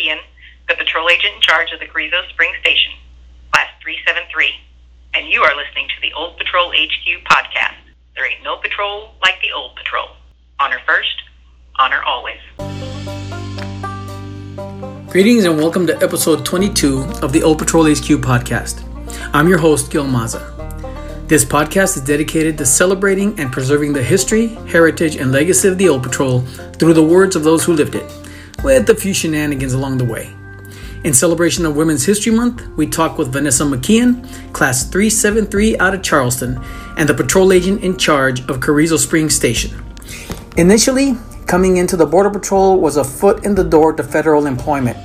McKeon, the patrol agent in charge of the Carrizo Springs Station, Class 373, and you are listening to the Old Patrol HQ podcast. There ain't no patrol like the old patrol. Honor first, honor always. Greetings and welcome to episode 22 of the Old Patrol HQ podcast. I'm your host, Gil Maza. This podcast is dedicated to celebrating and preserving the history, heritage, and legacy of the Old Patrol through the words of those who lived it, with a few shenanigans along the way. In celebration of Women's History Month, we talk with Vanessa McKeon, Class 373 out of Charleston, and the patrol agent in charge of Carrizo Springs Station. Initially, coming into the Border Patrol was a foot in the door to federal employment.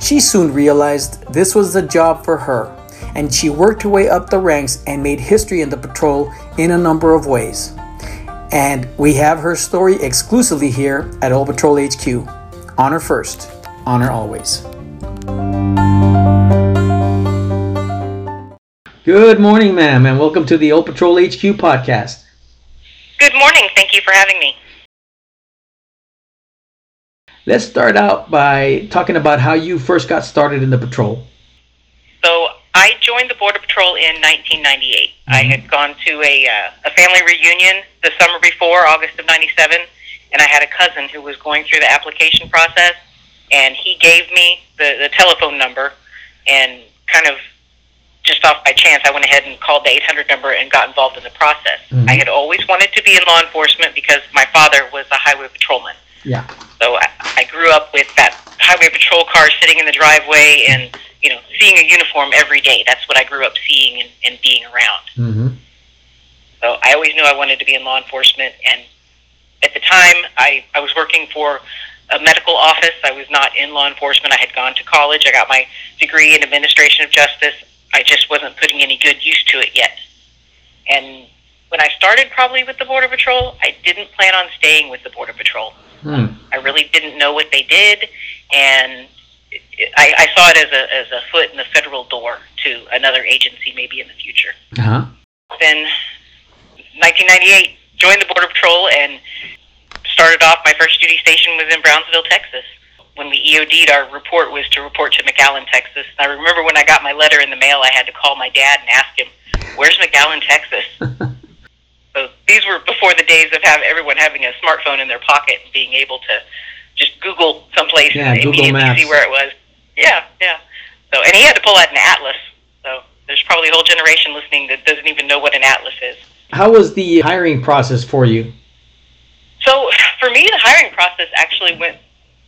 She soon realized this was the job for her, and she worked her way up the ranks and made history in the patrol in a number of ways. And we have her story exclusively here at Old Patrol HQ. Honor first, honor always. Good morning, ma'am, and welcome to the Old Patrol HQ podcast. Good morning. Thank you for having me. Let's start out by talking about how you first got started in the patrol. So, I joined the Border Patrol in 1998. I had gone to a, uh, a family reunion the summer before, August of 97, and I had a cousin who was going through the application process, and he gave me the, the telephone number, and kind of just off by chance, I went ahead and called the 800 number and got involved in the process. Mhm. I had always wanted to be in law enforcement because my father was a highway patrolman. Yeah. So I, I grew up with that highway patrol car sitting in the driveway and, you know, seeing a uniform every day. That's what I grew up seeing and, and being around. Mm-hmm. So I always knew I wanted to be in law enforcement. And at the time, I, I was working for a medical office. I was not in law enforcement. I had gone to college. I got my degree in administration of justice. I just wasn't putting any good use to it yet. And when I started probably with the Border Patrol, I didn't plan on staying with the Border Patrol. Hmm. I really didn't know what they did, and I, I saw it as a, as a foot in the federal door to another agency maybe in the future. Uh-huh. Then, 1998, joined the Border Patrol and started off. My first duty station was in Brownsville, Texas. When we EOD'd, our report was to report to McAllen, Texas. And I remember when I got my letter in the mail, I had to call my dad and ask him, "Where's McAllen, Texas?" So these were before the days of have everyone having a smartphone in their pocket and being able to just Google someplace Yeah, and Google immediately Maps. see where it was. Yeah, yeah. So and he had to pull out an atlas. So there's probably a whole generation listening that doesn't even know what an atlas is. How was the hiring process for you? So for me, the hiring process actually went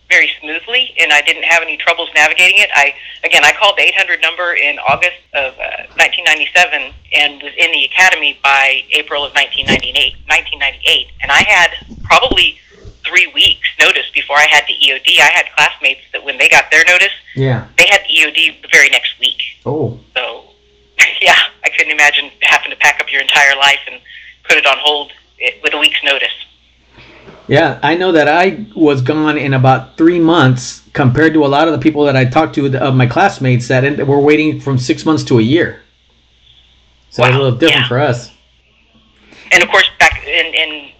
very smoothly, and I didn't have any troubles navigating it. I again, I called the 800 number in August of uh, 1997 and was in the academy by April of 1998. 1998, and I had probably three weeks notice before I had the EOD. I had classmates that when they got their notice, Yeah. they had the EOD the very next week. Oh. So, yeah, I couldn't imagine having to pack up your entire life and put it on hold eh, with a week's notice. Yeah, I know that I was gone in about three months compared to a lot of the people that I talked to of my classmates that were waiting from six months to a year. So it's a little different yeah. for us. And of course, back in, in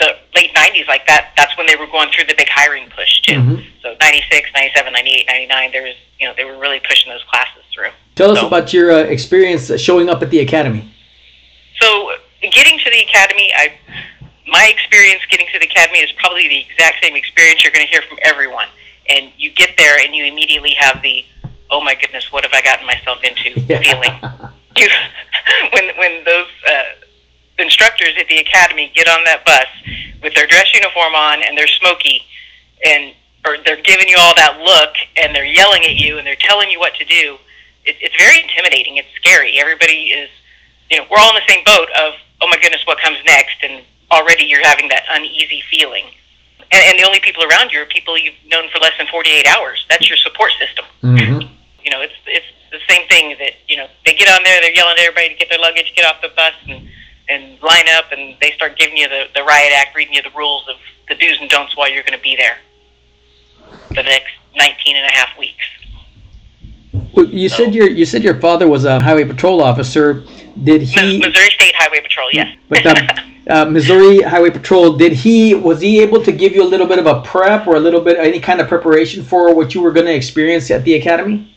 the late 90s, like that, that's when they were going through the big hiring push, too. Mhm. So 96, 97, 98, 99, there was, you know, they were really pushing those classes through. Tell us about your uh, experience showing up at the academy. So getting to the academy, I my experience getting to the academy is probably the exact same experience you're going to hear from everyone. And you get there and you immediately have the, oh my goodness, what have I gotten myself into feeling. You, when when those uh, instructors at the academy get on that bus with their dress uniform on and they're smoky, and or they're giving you all that look and they're yelling at you and they're telling you what to do, it, it's very intimidating. It's scary. Everybody is you know, we're all in the same boat of, oh my goodness, what comes next? And already you're having that uneasy feeling. And, and the only people around you are people you've known for less than 48 hours. That's your support system. Mm-hmm. You know, it's it's the same thing that, you know, they get on there, they're yelling at everybody to get their luggage, get off the bus, and, and line up, and they start giving you the, the riot act, reading you the rules of the do's and don'ts while you're going to be there for the next 19 and a half weeks. Well, you said your you said your father was a highway patrol officer. Did he? Missouri State Highway Patrol, yes. But um, uh, Missouri Highway Patrol, did he was he able to give you a little bit of a prep or a little bit any kind of preparation for what you were going to experience at the academy?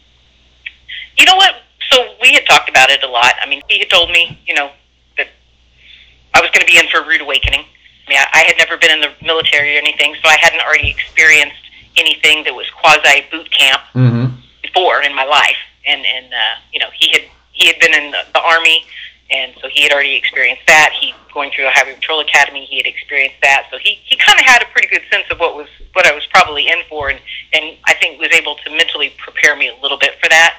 You know what? So we had talked about it a lot. I mean, he had told me, you know, that I was going to be in for a rude awakening. I mean, I, I had never been in the military or anything, so I hadn't already experienced anything that was quasi boot camp Mm-hmm. before in my life. And and uh, you know, he had he had been in the, the army, and so he had already experienced that. He going through a highway patrol academy, he had experienced that. So he he kind of had a pretty good sense of what was what I was probably in for, and and I think was able to mentally prepare me a little bit for that.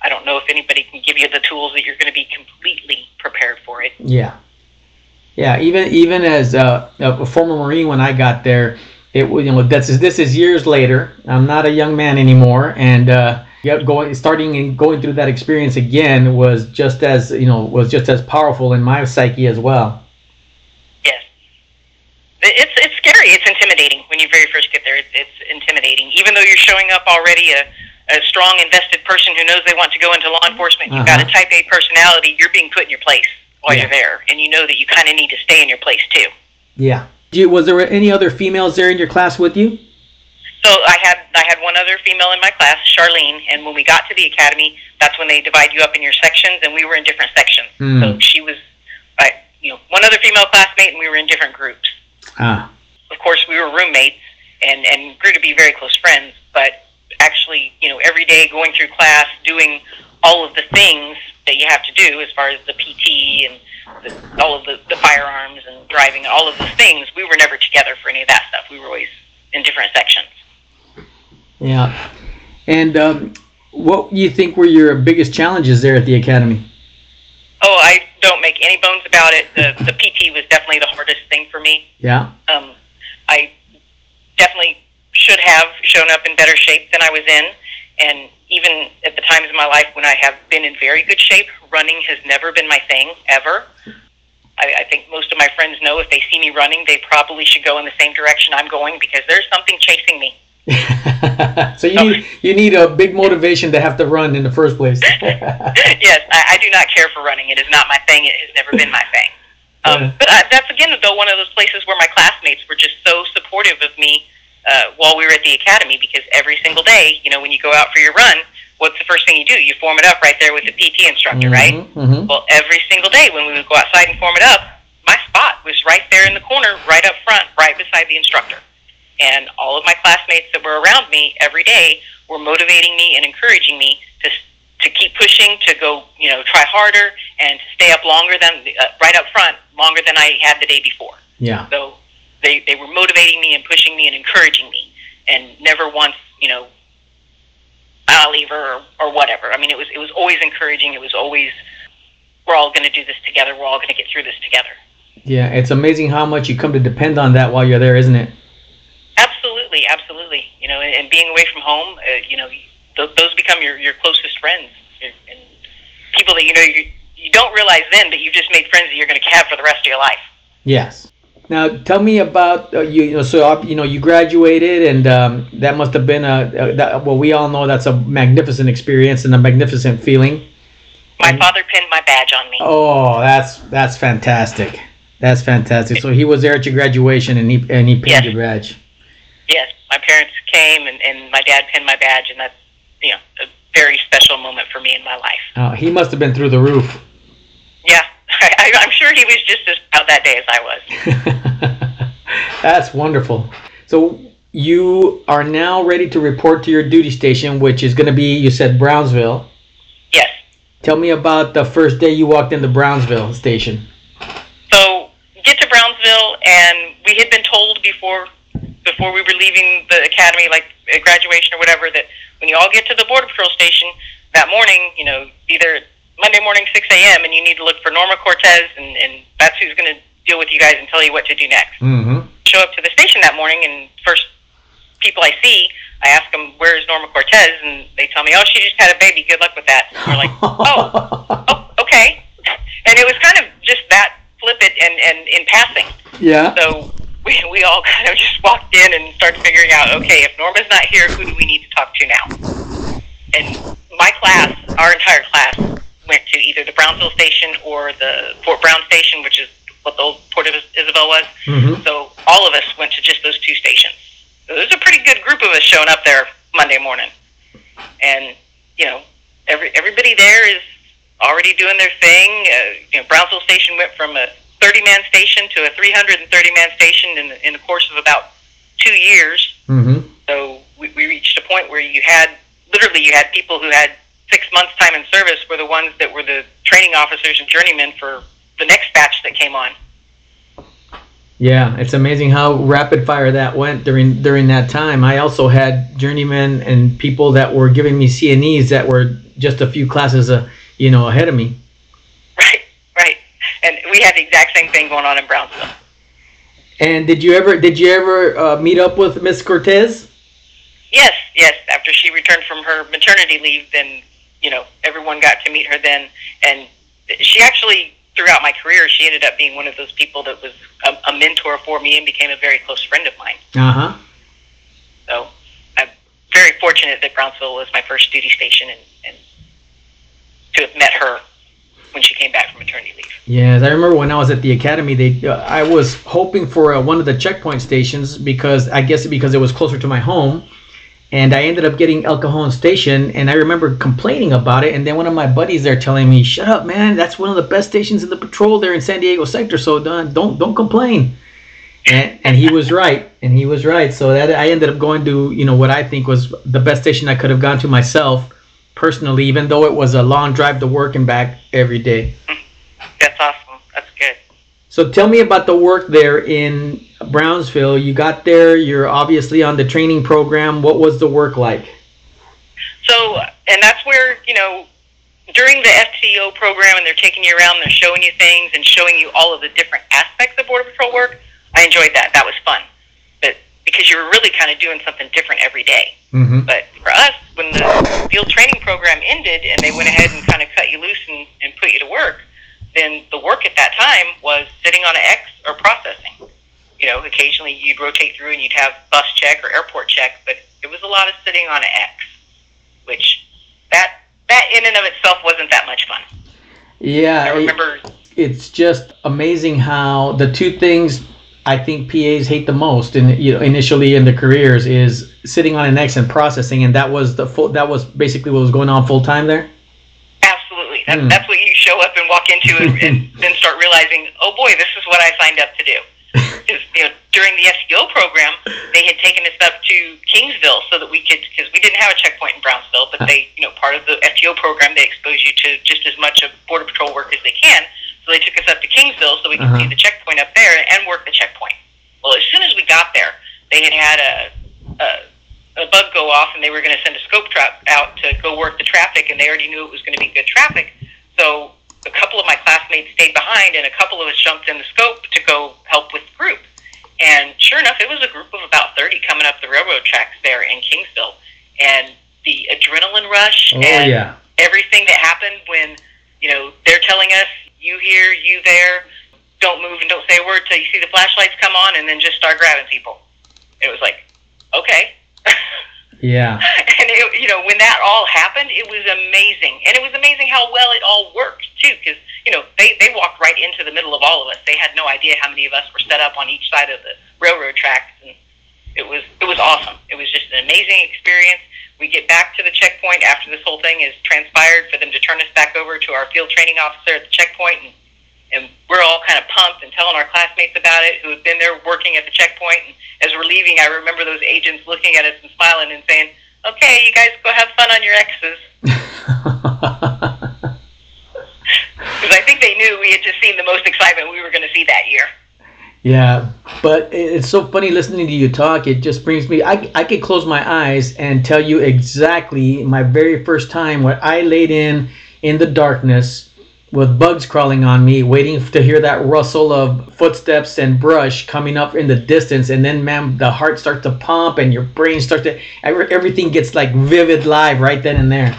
I don't know if anybody can give you the tools that you're going to be completely prepared for it. Yeah, yeah. Even even as uh, a former Marine, when I got there, it you know that's this is years later. I'm not a young man anymore, and uh, yeah, going starting and going through that experience again was just as you know was just as powerful in my psyche as well. Yes. It's it's scary. It's intimidating when you very first get there. It's, it's intimidating, even though you're showing up already a, a strong, invested person who knows they want to go into law enforcement. You've got a Uh-huh. Type A personality. You're being put in your place while Yeah. you're there, and you know that you kind of need to stay in your place too. Yeah. You, was there any other females there in your class with you? So I had I had one other female in my class, Charlene, and when we got to the academy, that's when they divide you up in your sections, and we were in different sections. Hmm. So she was, I, you know, one other female classmate, and we were in different groups. Ah. of course, we were roommates and, and grew to be very close friends. But actually, you know, every day going through class, doing all of the things that you have to do as far as the PT and the, all of the, the firearms and driving, all of those things, we were never together for any of that stuff. We were always in different sections. Yeah. And um, what do you think were your biggest challenges there at the academy? Oh, I don't make any bones about it. The, the PT was definitely the hardest thing for me. Yeah. um, I definitely should have shown up in better shape than I was in. And even at the times in my life when I have been in very good shape, running has never been my thing, ever. I, I think most of my friends know if they see me running, they probably should go in the same direction I'm going because there's something chasing me. so you need you need a big motivation to have to run in the first place. yes, I, I do not care for running. It is not my thing. It has never been my thing. Um, Yeah. but I, that's again, though, one of those places where my classmates were just so supportive of me uh, while we were at the academy because every single day, you know, when you go out for your run, what's the first thing you do? You form it up right there with the PT instructor, right? hmm Well, every single day when we would go outside and form it up, my spot was right there in the corner, right up front, right beside the instructor. And all of my classmates that were around me every day were motivating me and encouraging me to to keep pushing, to go, you know, try harder, and to stay up longer than uh, right up front, longer than I had the day before. Yeah. So they they were motivating me and pushing me and encouraging me, and never once, you know, I'll leave her or, or whatever. I mean, it was it was always encouraging. It was always we're all going to do this together. We're all going to get through this together. Yeah. It's amazing how much you come to depend on that while you're there, isn't it? Absolutely, absolutely. You know, and, and being away from home, uh, you know, th- those become your your closest friends and and people that you know you you don't realize then that you've just made friends that you're going to have for the rest of your life. Yes. Now tell me about uh, you. you know, so uh, you know you graduated, and um, that must have been a, a that, well. We all know that's a magnificent experience and a magnificent feeling. My And- father pinned my badge on me. Oh, that's that's fantastic. That's fantastic. So he was there at your graduation, and he and he pinned Yes. your badge. Yes, my parents came and, and my dad pinned my badge, and that's you know a very special moment for me in my life. Oh, he must have been through the roof. Yeah, I, I'm sure he was just as proud that day as I was. That's wonderful. So you are now ready to report to your duty station, which is going to be, you said Brownsville. Yes. Tell me about the first day you walked into Brownsville station. So get to Brownsville, and we had been told before before we were leaving the academy, like at graduation or whatever, that when you all get to the border patrol station that morning, you know, either Monday morning 6 a.m. and you need to look for Norma Cortez, and, and that's who's going to deal with you guys and tell you what to do next. Mm-hmm. Show up to the station that morning, and first people I see, I ask them, "Where's Norma Cortez?" and they tell me, "Oh, she just had a baby. Good luck with that." And we're like, "Oh, oh, okay." And it was kind of just that flippant and, and in passing. Yeah. So we, we all kind of just walked in and started figuring out, okay, if Norma's not here, who do we need to talk to now? And my class, our entire class, went to either the Brownsville station or the Fort Brown station, which is what the old Port of Isabel was. Mm-hmm. So all of us went to just those two stations. So there's a pretty good group of us showing up there Monday morning, and you know, every everybody there is already doing their thing. Uh, you know, Brownsville Station went from a 30 man station to a 330 man station in the, in the course of about two years. Mm-hmm. So we, we reached a point where you had literally you had people who had six months time in service were the ones that were the training officers and journeymen for the next batch that came on. Yeah, it's amazing how rapid fire that went during during that time. I also had journeymen and people that were giving me CNEs that were just a few classes, uh, you know, ahead of me. Right, right. And we had the exact same thing going on in Brownsville. And did you ever did you ever uh, meet up with Miss Cortez? Yes, yes. After she returned from her maternity leave, then you know everyone got to meet her then, and she actually throughout my career she ended up being one of those people that was a, a mentor for me and became a very close friend of mine. Uh huh. So I'm very fortunate that Brownsville was my first duty station and, and to have met her when she came back from maternity leave. Yes, I remember when I was at the academy. They, uh, I was hoping for uh, one of the checkpoint stations because I guess because it was closer to my home, and I ended up getting El Cajon Station. And I remember complaining about it. And then one of my buddies there telling me, "Shut up, man! That's one of the best stations in the patrol there in San Diego sector. So don't don't, don't complain." And, and he was right, and he was right. So that I ended up going to you know what I think was the best station I could have gone to myself personally, even though it was a long drive to work and back every day. That's awesome. That's good. So tell me about the work there in Brownsville. You got there, you're obviously on the training program. What was the work like? So, and that's where, you know, during the FTO program and they're taking you around, they're showing you things and showing you all of the different aspects of Border Patrol work, I enjoyed that. That was fun. But because you were really kind of doing something different every day. Mm-hmm. But for us, when the field training program ended and they went ahead and kind of cut you loose and, and put you to work, then the work at that time was sitting on an X or processing. You know, occasionally you'd rotate through and you'd have bus check or airport check, but it was a lot of sitting on an X, which that that in and of itself wasn't that much fun. Yeah, I it- remember it's just amazing how the two things I think PAs hate the most, in you know, initially in their careers, is sitting on an X and processing, and that was the full. That was basically what was going on full time there. Absolutely. That, Hmm. That's what you show up and walk into and, and then start realizing, oh boy, this is what I signed up to do. you know, during the FTO program, they had taken us up to Kingsville so that we could, because we didn't have a checkpoint in Brownsville, but they, you know, part of the FTO program, they expose you to just as much of Border Patrol work as they can. So they took us up to Kingsville so we could Uh-huh. see the checkpoint up there and work the checkpoint. Well, as soon as we got there, they had had a, a a bug go off and they were going to send a scope trap out to go work the traffic and they already knew it was going to be good traffic. So a couple of my classmates stayed behind and a couple of us jumped in the scope to go help with the group. And sure enough, it was a group of about 30 coming up the railroad tracks there in Kingsville. And the adrenaline rush Oh and yeah, everything that happened when, you know, they're telling us, you here, you there, don't move and don't say a word till you see the flashlights come on and then just start grabbing people. It was like, okay. yeah, and it, you know when that all happened it was amazing. And it was amazing how well it all worked too because you know they they walked right into the middle of all of us. They had no idea how many of us were set up on each side of the railroad tracks. And it was it was awesome. It was just an amazing experience we get back to the checkpoint after this whole thing is transpired for them to turn us back over to our field training officer at the checkpoint and and we're all kind of pumped and telling our classmates about it who had been there working at the checkpoint. And as we're leaving, I remember those agents looking at us and smiling and saying, "Okay, you guys go have fun on your X's," because I think they knew we had just seen the most excitement we were going to see that year. Yeah. But it's so funny listening to you talk. It just brings me. I I could close my eyes and tell you exactly my very first time when I laid in in the darkness with bugs crawling on me, waiting to hear that rustle of footsteps and brush coming up in the distance, and then, man, the heart starts to pump and your brain starts to everything gets like vivid live right then and there.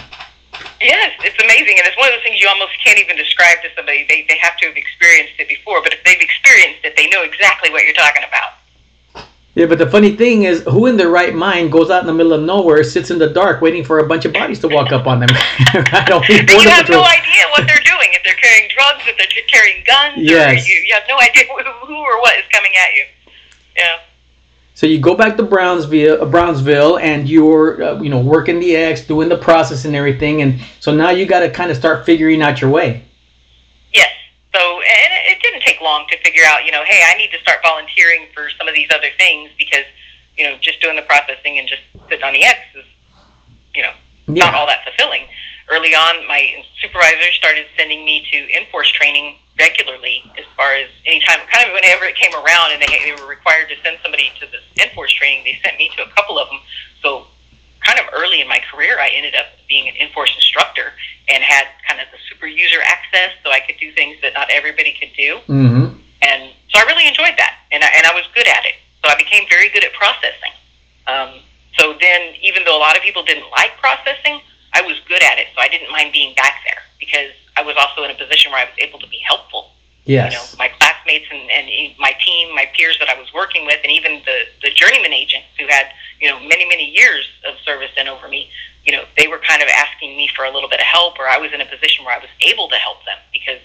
Yes, it's amazing, and it's one of those things you almost can't even describe to somebody. They they have to have experienced it before, but if they've experienced it, they know exactly what you're talking about. Yeah, but the funny thing is, who in their right mind goes out in the middle of nowhere, sits in the dark, waiting for a bunch of bodies to walk up on them? I don't think you have no idea what they're doing. If they're carrying drugs, if they're carrying guns, Yes. or you, you have no idea who, who or what is coming at you. Yeah. So you go back to Brownsville, uh, Brownsville, and you're, uh, you know, working the X, doing the process and everything, and so now you got to kind of start figuring out your way. Yes. So, and it didn't take long to figure out, you know, hey, I need to start volunteering for some of these other things because, you know, just doing the processing and just sitting on the X is, you know, not all that fulfilling. Early on, my supervisor started sending me to enforce training regularly as far as anytime, kind of whenever it came around and they, they were required to send somebody to this enforce training, they sent me to a couple of them. So kind of early in my career, I ended up being an enforce instructor and had kind of the super user access so I could do things that not everybody could do. Mm-hmm. And so I really enjoyed that, and I, and I was good at it. So I became very good at processing. Um, so then, even though a lot of people didn't like processing, I was good at it. So I didn't mind being back there because I was also in a position where I was able to be helpful. Yes. You know, my classmates and, and e- my my peers that I was working with, and even the, the journeyman agents who had, you know, many, many years of service in over me, you know, they were kind of asking me for a little bit of help, or I was in a position where I was able to help them because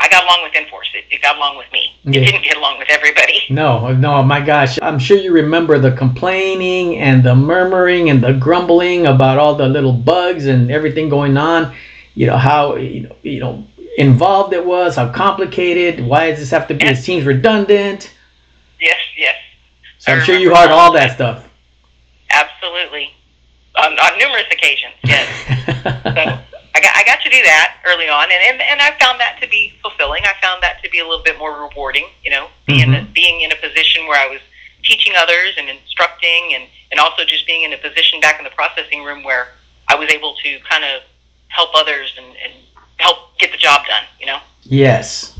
I got along with Enforce. It, it got along with me. It Yeah. didn't get along with everybody. No, no, my gosh. I'm sure you remember the complaining and the murmuring and the grumbling about all the little bugs and everything going on. You know, how, you know, you know involved it was, how complicated, why does this have to be, it seems redundant. Yes, yes. So I I'm sure you heard all that stuff. Absolutely. On, on numerous occasions, yes. So I got, I got to do that early on, and, and, and I found that to be fulfilling. I found that to be a little bit more rewarding, you know, being, Mhm. being in a position where I was teaching others and instructing, and, and also just being in a position back in the processing room where I was able to kind of help others and, and help get the job done, you know. Yes.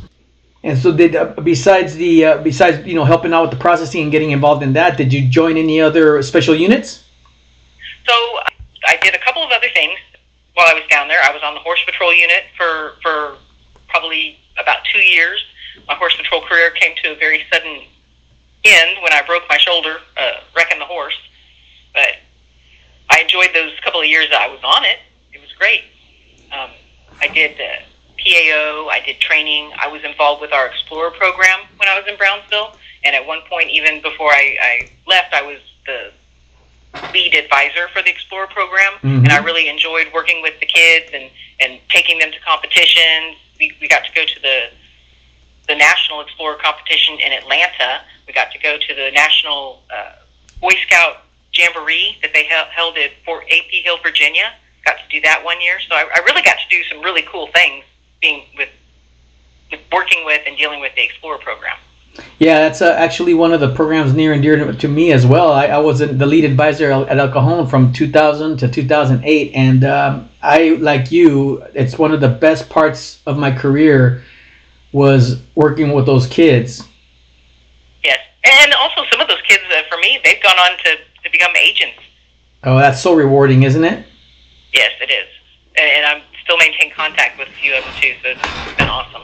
And so, did uh, besides the uh, besides you know helping out with the processing and getting involved in that, did you join any other special units? So I did a couple of other things while I was down there. I was on the horse patrol unit for for probably about two years. My horse patrol career came to a very sudden end when I broke my shoulder uh, wrecking the horse. But I enjoyed those couple of years that I was on it. It was great. Um, I did uh, PAO. I did training. I was involved with our Explorer program when I was in Brownsville. And at one point, even before I, I left, I was the lead advisor for the Explorer program, Mhm. and I really enjoyed working with the kids and, and taking them to competitions. We, we got to go to the the National Explorer competition in Atlanta. We got to go to the National uh, Boy Scout Jamboree that they held, held at Fort AP Hill, Virginia. Got to do that one year, so I, I really got to do some really cool things being with, with working with and dealing with the Explorer program. Yeah, that's uh, actually one of the programs near and dear to, to me as well. I, I was the lead advisor at El Cajon from 2000 to 2008, and um, I, like you, it's one of the best parts of my career was working with those kids. Yes, and also some of those kids, uh, for me, they've gone on to, to become agents. Oh, that's so rewarding, isn't it? Yes, it is, and, and I'm still maintain contact with a few of them too. So it's, been awesome.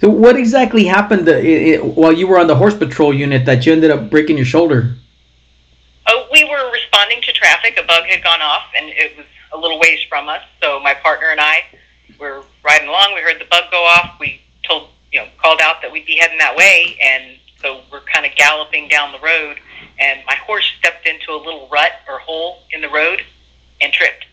So, what exactly happened uh, i i while you were on the horse patrol unit that you ended up breaking your shoulder? Oh, we were responding to traffic. A bug had gone off, and it was a little ways from us. So my partner and I were riding along. We heard the bug go off. We told, you know, called out that we'd be heading that way, and so we're kind of galloping down the road. And my horse stepped into a little rut or hole in the road and tripped.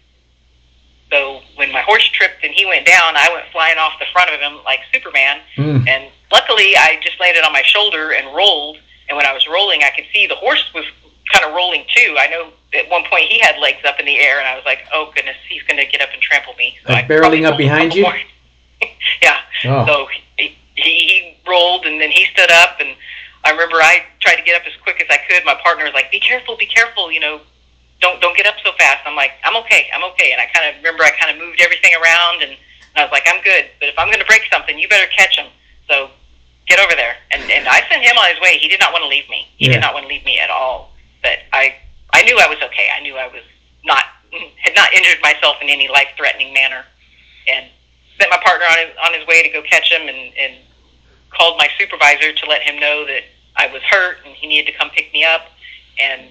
So when my horse tripped and he went down, I went flying off the front of him like Superman. Mm. And luckily, I just landed on my shoulder and rolled. And when I was rolling, I could see the horse was kind of rolling too. I know at one point he had legs up in the air, and I was like, "Oh goodness, he's going to get up and trample me." Like I barreling up behind you? yeah. Oh. So he, he he rolled, and then he stood up, and I remember I tried to get up as quick as I could. My partner was like, "Be careful, be careful," you know. Don't don't get up so fast. I'm like, I'm okay, I'm okay. And I kind of remember I kind of moved everything around, and, and I was like, I'm good. But if I'm going to break something, you better catch him. So get over there. And and I sent him on his way. He did not want to leave me. He Yeah. did not want to leave me at all. But I I knew I was okay. I knew I was not had not injured myself in any life threatening manner. And sent my partner on his on his way to go catch him, and and called my supervisor to let him know that I was hurt and he needed to come pick me up and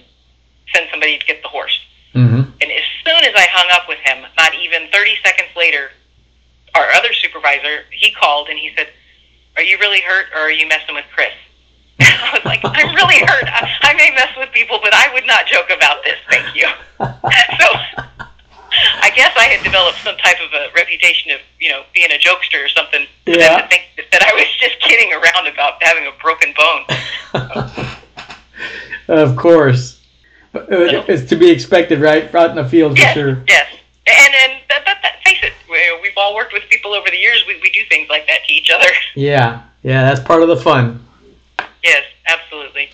send somebody to get the horse. hmm And as soon as I hung up with him, not even 30 seconds later, our other supervisor, he called and he said, "Are you really hurt, or are you messing with Chris?" I was like, "I'm really hurt. I, I may mess with people, but I would not joke about this. Thank you." so. I guess I had developed some type of a reputation of, you know, being a jokester or something. For Yeah. them to think that I was just kidding around about having a broken bone. Of course. Uh, it's to be expected, right? Out in the field for Yes, sure. yes. And and but, but that, face it, we, we've all worked with people over the years. We, we do things like that to each other. Yeah, yeah, that's part of the fun. Yes, absolutely.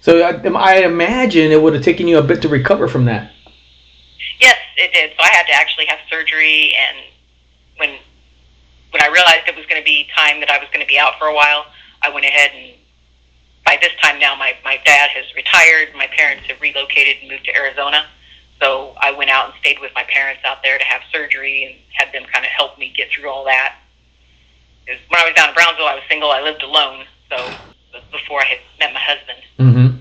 So I, I imagine it would have taken you a bit to recover from that. Yes, it did. So I had to actually have surgery, and when when I realized it was going to be time that I was going to be out for a while, I went ahead and by this time now, my my dad has retired. My parents have relocated and moved to Arizona. So I went out and stayed with my parents out there to have surgery and had them kind of help me get through all that. when I was down in Brownsville, I was single. I lived alone. So before I had met my husband, Mm-hmm.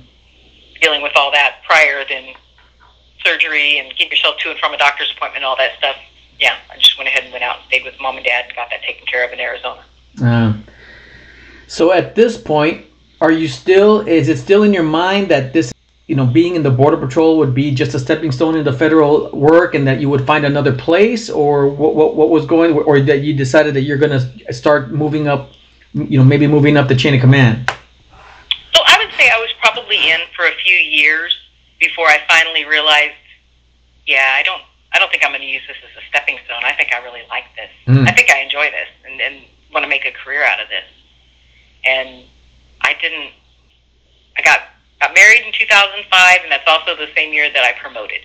dealing with all that prior than surgery and getting yourself to and from a doctor's appointment and all that stuff. Yeah, I just went ahead and went out and stayed with mom and dad and got that taken care of in Arizona. Uh, so at this point, are you still? Is it still in your mind that this, you know, being in the border patrol would be just a stepping stone into federal work, and that you would find another place, or what? What, what was going, or that you decided that you're going to start moving up, you know, maybe moving up the chain of command? So I would say I was probably in for a few years before I finally realized, yeah, I don't, I don't think I'm going to use this as a stepping stone. I think I really like this. Mm. I think I enjoy this and, and want to make a career out of this. And I didn't. I got got married in 2005, and that's also the same year that I promoted.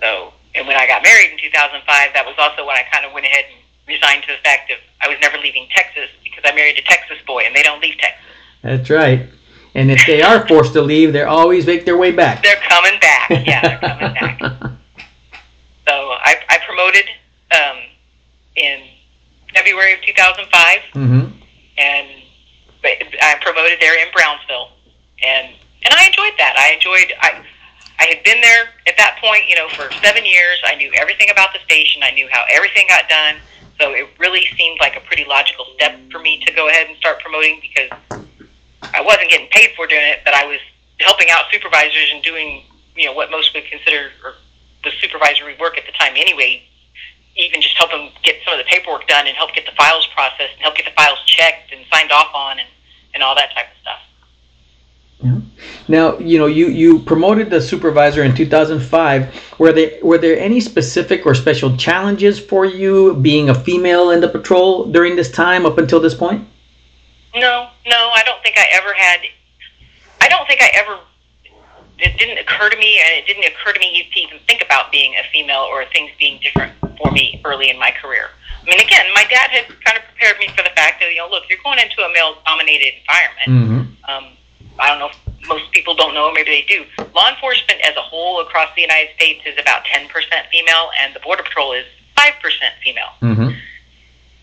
So, and when I got married in 2005, that was also when I kind of went ahead and resigned to the fact of I was never leaving Texas because I married a Texas boy, and they don't leave Texas. That's right. And if they are forced to leave, they always make their way back. They're coming back. Yeah, they're coming back. So I, I promoted um, in February of 2005, mm-hmm. and I promoted there in Brownsville, and and I enjoyed that. I enjoyed. I I had been there at that point, you know, for seven years. I knew everything about the station. I knew how everything got done. So it really seemed like a pretty logical step for me to go ahead and start promoting because I wasn't getting paid for doing it, but I was helping out supervisors and doing, you know, what most would consider or was supervisory work at the time anyway. Even just help them get some of the paperwork done and help get the files processed and help get the files checked and signed off on and, and all that type of stuff. Now, you know, you, you promoted the supervisor in 2005. Were there were there any specific or special challenges for you being a female in the patrol during this time up until this point? No, no, I don't think I ever had. I don't think I ever. It didn't occur to me, and it didn't occur to me to even think about being a female or things being different for me early in my career. I mean, again, my dad had kind of prepared me for the fact that you know, look, you're going into a male-dominated environment. Mm-hmm. Um, I don't know if most people don't know, maybe they do. Law enforcement as a whole across the United States is about 10% female, and the Border Patrol is 5% female. Mm-hmm.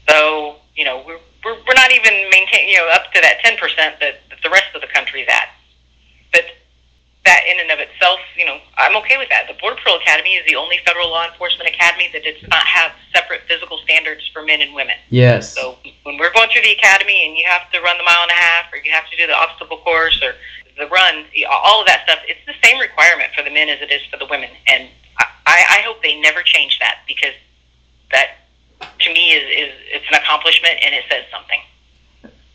So, you know, we're, we're, we're not even maintaining, you know, up to that 10% that, that the rest of the country is at. But that in and of itself, you know, I'm okay with that. The Border Patrol Academy is the only federal law enforcement academy that does not have separate physical standards for men and women. Yes. So when we're going through the academy and you have to run the mile and a half or you have to do the obstacle course or the run, all of that stuff, it's the same requirement for the men as it is for the women. And I, I hope they never change that because that to me is, is it's an accomplishment and it says something.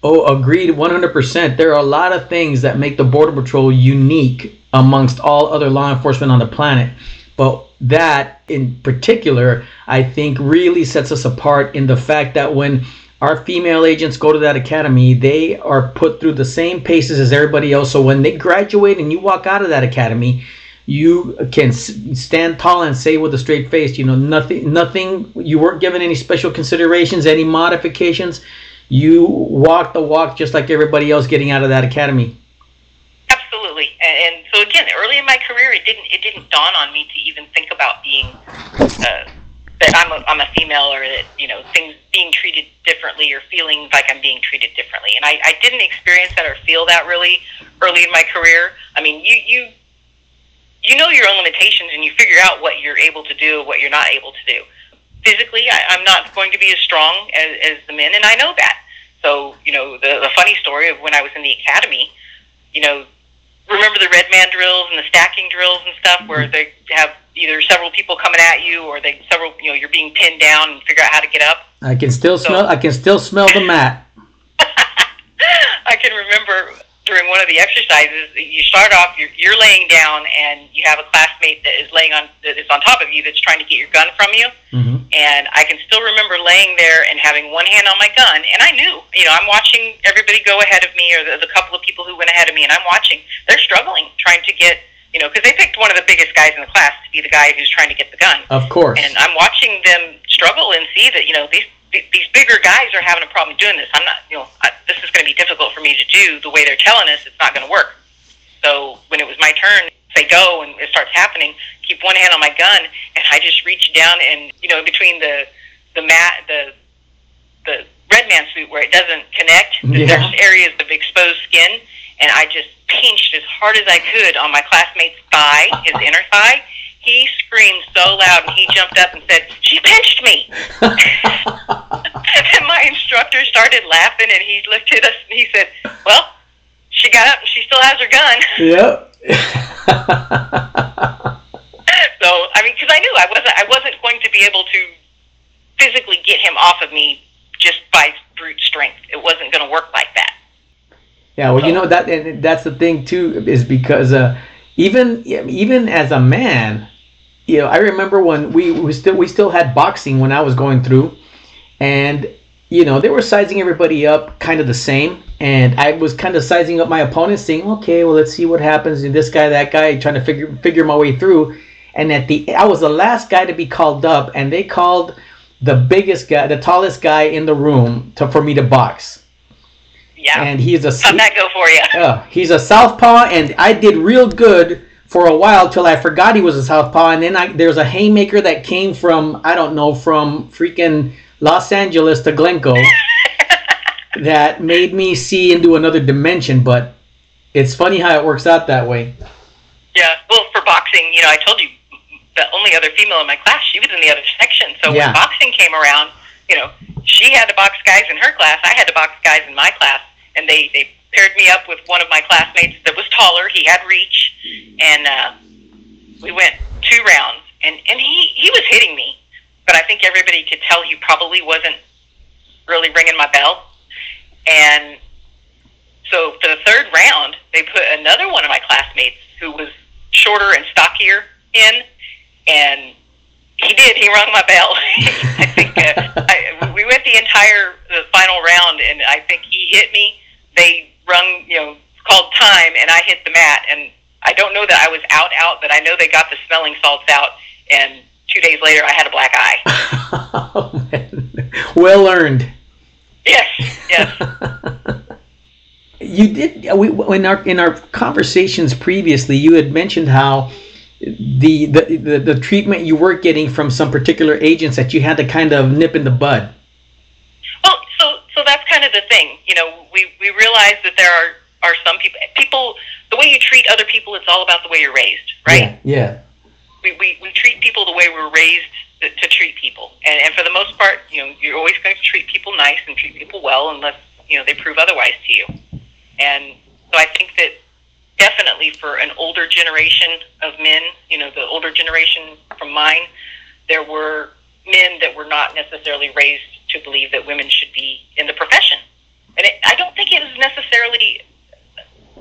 Oh, agreed 100%. There are a lot of things that make the Border Patrol unique amongst all other law enforcement on the planet. But that in particular, I think really sets us apart in the fact that when our female agents go to that academy, they are put through the same paces as everybody else. So when they graduate and you walk out of that academy, you can stand tall and say with a straight face, you know, nothing, nothing. You weren't given any special considerations, any modifications. You walk the walk just like everybody else getting out of that academy. Absolutely. And, and so again, early in my career, it didn't it didn't dawn on me to even think about being uh, that I'm a, I'm a female or that you know things being treated differently or feeling like I'm being treated differently. And I, I didn't experience that or feel that really early in my career. I mean, you you you know your own limitations and you figure out what you're able to do, what you're not able to do. Physically, I, I'm not going to be as strong as, as the men, and I know that. So, you know, the, the funny story of when I was in the academy, you know, remember the red man drills and the stacking drills and stuff where they have either several people coming at you or they several, you know, you're being pinned down and figure out how to get up. I can still So- smell. I can still smell the mat. I can remember during one of the exercises, you start off, you're, you're laying down, and you have a classmate that is laying on that is on top of you that's trying to get your gun from you. hmm And I can still remember laying there and having one hand on my gun, and I knew, you know, I'm watching everybody go ahead of me, or the, the couple of people who went ahead of me, and I'm watching. They're struggling, trying to get, you know, because they picked one of the biggest guys in the class to be the guy who's trying to get the gun Of course. and I'm watching them struggle and see that you know these these bigger guys are having a problem doing this. I'm not, you know, I, this is going to be difficult for me to do the way they're telling us. It's not going to work. So when it was my turn, say go, and it starts happening, keep one hand on my gun, and I just reach down and you know between the the mat the the red man suit where it doesn't connect, Yeah. there's areas of exposed skin, and I just pinched as hard as I could on my classmate's thigh, his inner thigh. He screamed so loud, and he jumped up and said, "She pinched me!" and my instructor started laughing, and he looked at us and he said, "Well, she got up and she still has her gun." yep. So I mean, because I knew I wasn't I wasn't going to be able to physically get him off of me just by brute strength. It wasn't going to work like that. Yeah, well, you know that and that's the thing too is because uh, even even as a man, you know, I remember when we, we still we still had boxing when I was going through, and you know they were sizing everybody up kind of the same, and I was kind of sizing up my opponents, saying, okay, well let's see what happens, and this guy, that guy, trying to figure figure my way through, and at the I was the last guy to be called up, and they called the biggest guy, the tallest guy in the room to for me to box, Yeah, and he is a how'd that go for you? uh, he's a southpaw, and I did real good for a while till I forgot he was a southpaw, and then I, there's a haymaker that came from I don't know from freaking Los Angeles to Glencoe that made me see into another dimension. But it's funny how it works out that way. Yeah, well, for boxing, you know, I told you the only other female in my class, she was in the other section. So Yeah. when boxing came around, you know, she had to box guys in her class. I had to box guys in my class, and they they paired me up with one of my classmates that was taller. He had reach, and uh, we went two rounds, and and he he was hitting me, but I think everybody could tell he probably wasn't really ringing my bell, and so for the third round, they put another one of my classmates who was shorter and stockier in, and he did. He rung my bell. I think uh, I, we went the entire the final round, and I think he hit me. They rung, you know, called time, and I hit the mat. And I don't know that I was out out, but I know they got the smelling salts out. And two days later, I had a black eye. oh, man. Well earned. Yes, yes. you did we in our in our conversations previously you had mentioned how the, the the the treatment you were getting from some particular agents that you had to kind of nip in the bud of the thing. You know, we we realize that there are are some people people the way you treat other people. It's all about the way you're raised, right? yeah We, we we treat people the way we're raised to, to treat people, and and for the most part, you know, you're always going to treat people nice and treat people well, unless you know they prove otherwise to you. And so I think that definitely for an older generation of men, you know, the older generation from mine, there were men that were not necessarily raised to believe that women should be in the profession. And it, I don't think it was necessarily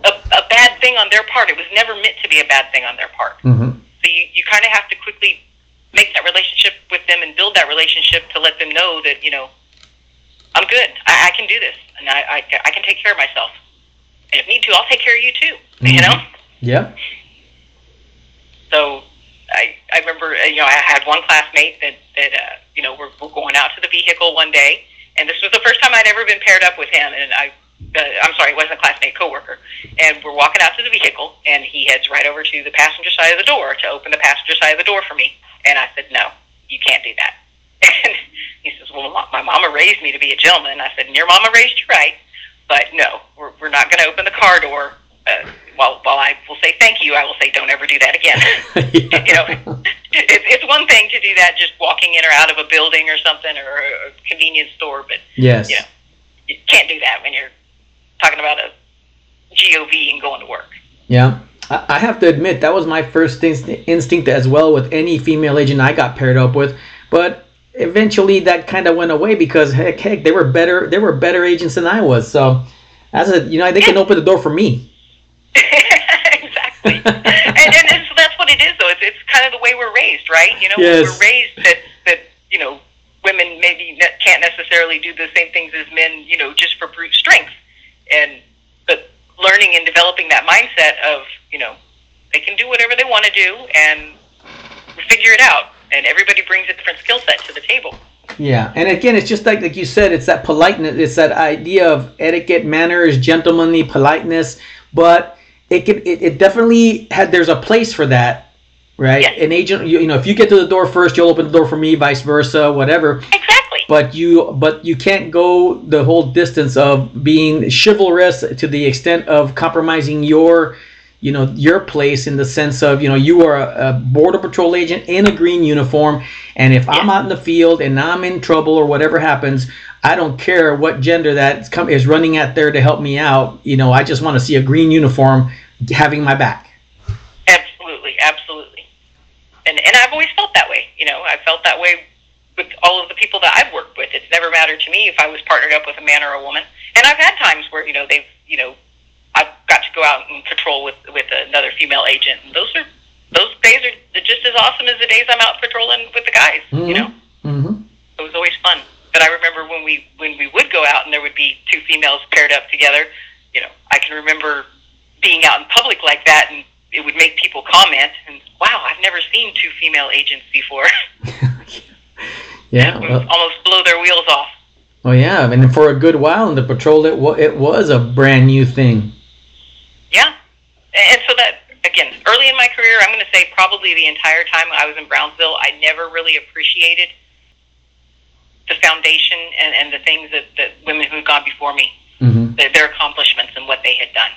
a, a bad thing on their part. It was never meant to be a bad thing on their part. hmm So you, you kind of have to quickly make that relationship with them and build that relationship to let them know that, you know, I'm good. I, I can do this. And I, I, I can take care of myself. And if need to, I'll take care of you too. You Mhm. know? yeah So I, I remember, uh, you know, I had one classmate that, that uh, you know, we're, we're going out to the vehicle one day, and this was the first time I'd ever been paired up with him, and I, uh, I'm sorry, it wasn't a classmate, coworker, and we're walking out to the vehicle, and he heads right over to the passenger side of the door to open the passenger side of the door for me, and I said, no, you can't do that. And he says, well, my mama raised me to be a gentleman. I said, and your mama raised you right, but no, we're, we're not going to open the car door. Uh, while, while I will say thank you, I will say don't ever do that again. you know, it's, it's one thing to do that just walking in or out of a building or something or a convenience store, but Yes. you know, you can't do that when you're talking about a GOV and going to work. Yeah. I have to admit that was my first inst- instinct as well with any female agent I got paired up with, but eventually that kind of went away because heck, heck, they were better. They were better agents than I was. So, as a you know, they can open the door for me. exactly. and, and it's, that's what it is, though. It's, it's kind of the way we're raised, right? You know, Yes. we're raised that, that, you know, women maybe ne- can't necessarily do the same things as men, you know, just for brute strength. And, but learning and developing that mindset of, you know, they can do whatever they want to do and figure it out. And everybody brings a different skill set to the table. Yeah, and again, it's just like like you said, it's that politeness, it's that idea of etiquette, manners, gentlemanly politeness. But it can, it, it definitely had. There's a place for that, right? Yes. An agent, you, you know, if you get to the door first, you'll open the door for me, vice versa, whatever. Exactly. But you, but you can't go the whole distance of being chivalrous to the extent of compromising your, you know, your place in the sense of, you know, you are a, a border patrol agent in a green uniform, and if I'm out in the field and I'm in trouble or whatever happens, I don't care what gender that come is running at there to help me out. You know, I just want to see a green uniform having my back. Absolutely, absolutely. And and I've always felt that way. You know, I felt that way with all of the people that I've worked with. It's never mattered to me if I was partnered up with a man or a woman. And I've had times where you know they've you know I've got to go out and patrol with with another female agent, and those are those days are just as awesome as the days I'm out patrolling with the guys. You know, Mm-hmm. it was always fun. But I remember when we when we would go out and there would be two females paired up together. You know, I can remember being out in public like that, and it would make people comment. And wow, I've never seen two female agents before. Yeah. Well, almost blow their wheels off. well, yeah. And for a good while in the patrol, it wa- it was a brand new thing. Yeah, and so that again, early in my career, I'm going to say probably the entire time I was in Brownsville, I never really appreciated the foundation and, and the things that, that women who had gone before me, Mm-hmm. their, their accomplishments and what they had done.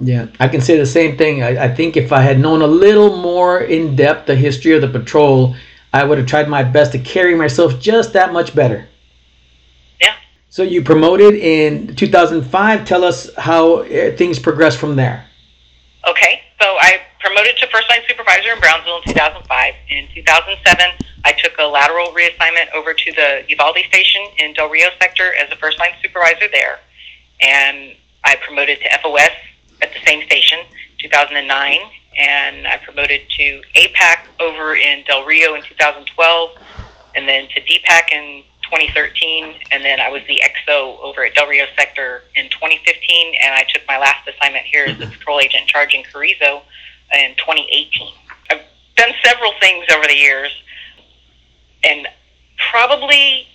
Yeah, I can say the same thing. I, I think if I had known a little more in depth the history of the patrol, I would have tried my best to carry myself just that much better. Yeah. So you promoted in 2005. Tell us how uh, things progressed from there. Okay, so I promoted to first line supervisor in Brownsville in 2005. In 2007, I took a lateral reassignment over to the Uvalde station in Del Rio sector as a first line supervisor there, and I promoted to FOS at the same station 2009, and I promoted to APAC over in Del Rio in 2012, and then to DPAC in 2013, and then I was the XO over at Del Rio sector in 2015, and I took my last assignment here as the patrol agent in charge in Carrizo in 2018. I've done several things over the years, and probably,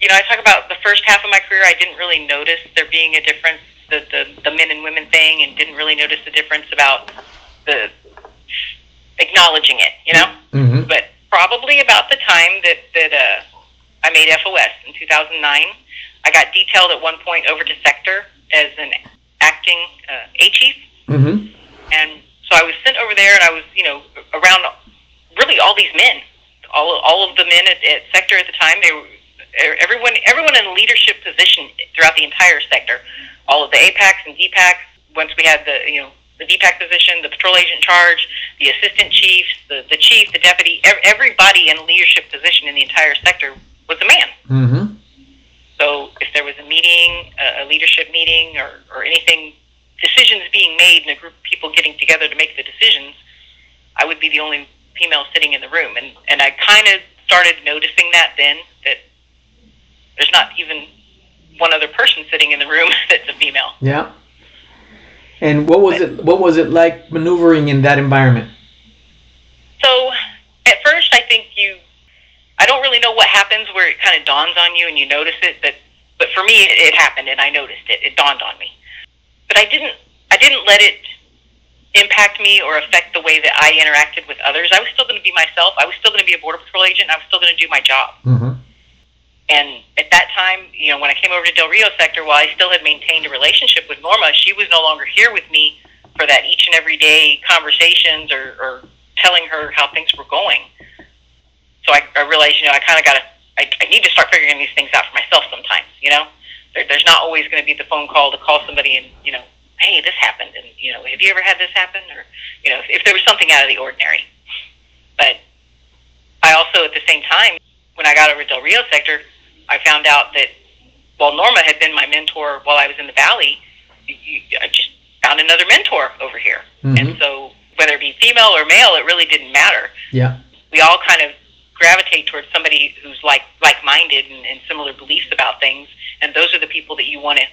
you know, I talk about the first half of my career, I didn't really notice there being a difference, the, the, the men and women thing, and didn't really notice the difference about the acknowledging it, you know? Mm-hmm. but probably about the time that that uh, I made FOS in 2009, I got detailed at one point over to sector as an acting uh, A chief, Mm-hmm. and so I was sent over there, and I was you know around really all these men, all all of the men at, at sector at the time. They were everyone everyone in a leadership position throughout the entire sector, all of the APACs and DPACs. Once we had the you know the DPAC position, the patrol agent charge, the assistant chiefs, the, the chief, the deputy, ev- everybody in leadership position in the entire sector was a man. Mm-hmm. So if there was a meeting, a, a leadership meeting, or, or anything, decisions being made and a group of people getting together to make the decisions, I would be the only female sitting in the room. And, and I kind of started noticing that then, that there's not even one other person sitting in the room that's a female. Yeah. And what was it? What was it like maneuvering in that environment? So at first, I think you, I don't really know what happens where it kind of dawns on you and you notice it. But but for me, it, it happened and I noticed it. It dawned on me. But I didn't. I didn't let it impact me or affect the way that I interacted with others. I was still going to be myself. I was still going to be a border patrol agent. I was still going to do my job. Mm-hmm. And at that time, you know, when I came over to Del Rio sector, while I still had maintained a relationship with Norma, she was no longer here with me for that each and every day conversations or, or telling her how things were going. So I, I realized, you know, I kind of got to, I, I need to start figuring these things out for myself sometimes, you know? There, there's not always going to be the phone call to call somebody and, you know, hey, this happened. And, you know, have you ever had this happen? Or, you know, if, if there was something out of the ordinary. But I also, at the same time, when I got over Del Rio sector, I found out that while Norma had been my mentor while I was in the Valley, I just found another mentor over here. Mm-hmm. And so, whether it be female or male, it really didn't matter. Yeah. We all kind of gravitate towards somebody who's like like minded and, and similar beliefs about things, and those are the people that you want to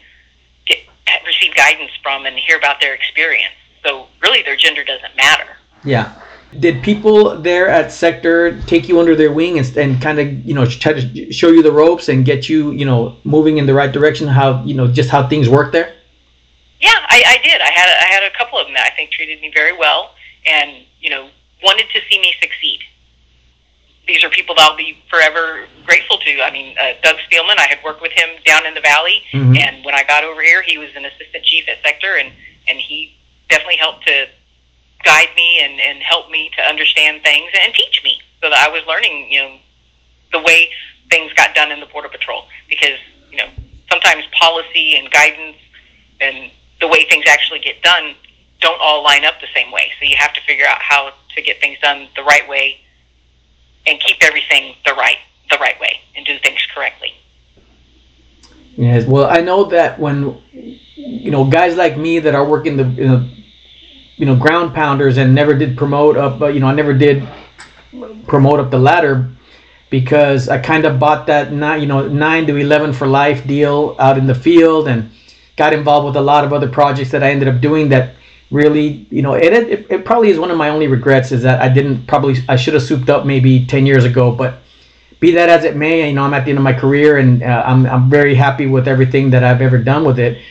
get receive guidance from and hear about their experience. So really, their gender doesn't matter. Yeah. Did people there at Sector take you under their wing and, and kind of you know try to show you the ropes and get you you know moving in the right direction? How you know just how things work there? Yeah, I, I did. I had I had a couple of them that I think treated me very well, and you know wanted to see me succeed these are people that I'll be forever grateful to. I mean, uh, Doug Spielman, I had worked with him down in the valley, mm-hmm. and when I got over here, he was an assistant chief at Sector, and and he definitely helped to guide me and and help me to understand things and teach me, so that I was learning, you know, the way things got done in the border patrol. Because you know, sometimes policy and guidance and the way things actually get done don't all line up the same way. So you have to figure out how to get things done the right way and keep everything the right the right way and do things correctly. Yes, well, I know that when you know guys like me that are working the you know, you know ground pounders and never did promote up, you know I never did promote up the ladder because I kind of bought that nine you know nine to eleven for life deal out in the field and got involved with a lot of other projects that I ended up doing that really, you know, it, it, it probably is one of my only regrets is that I didn't probably, I should have souped up maybe 10 years ago, but be that as it may, you know, I'm at the end of my career and uh, I'm, I'm very happy with everything that I've ever done with it.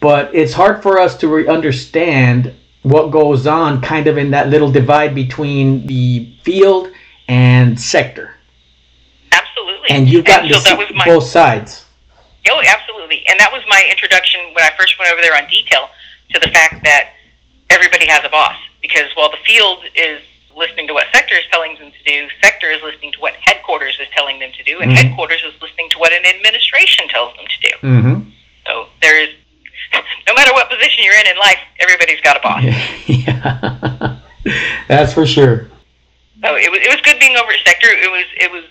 But it's hard for us to re- understand what goes on kind of in that little divide between the field and sector. Absolutely. And you've got so to see my, both sides. Oh, absolutely. And that was my introduction when I first went over there on detail to the fact that everybody has a boss because while the field is listening to what sector is telling them to do, sector is listening to what headquarters is telling them to do, and mm-hmm. headquarters is listening to what an administration tells them to do. Mm-hmm. So there is, no matter what position you're in in life, everybody's got a boss. yeah, that's for sure. So it was it was good being over at sector. It was it was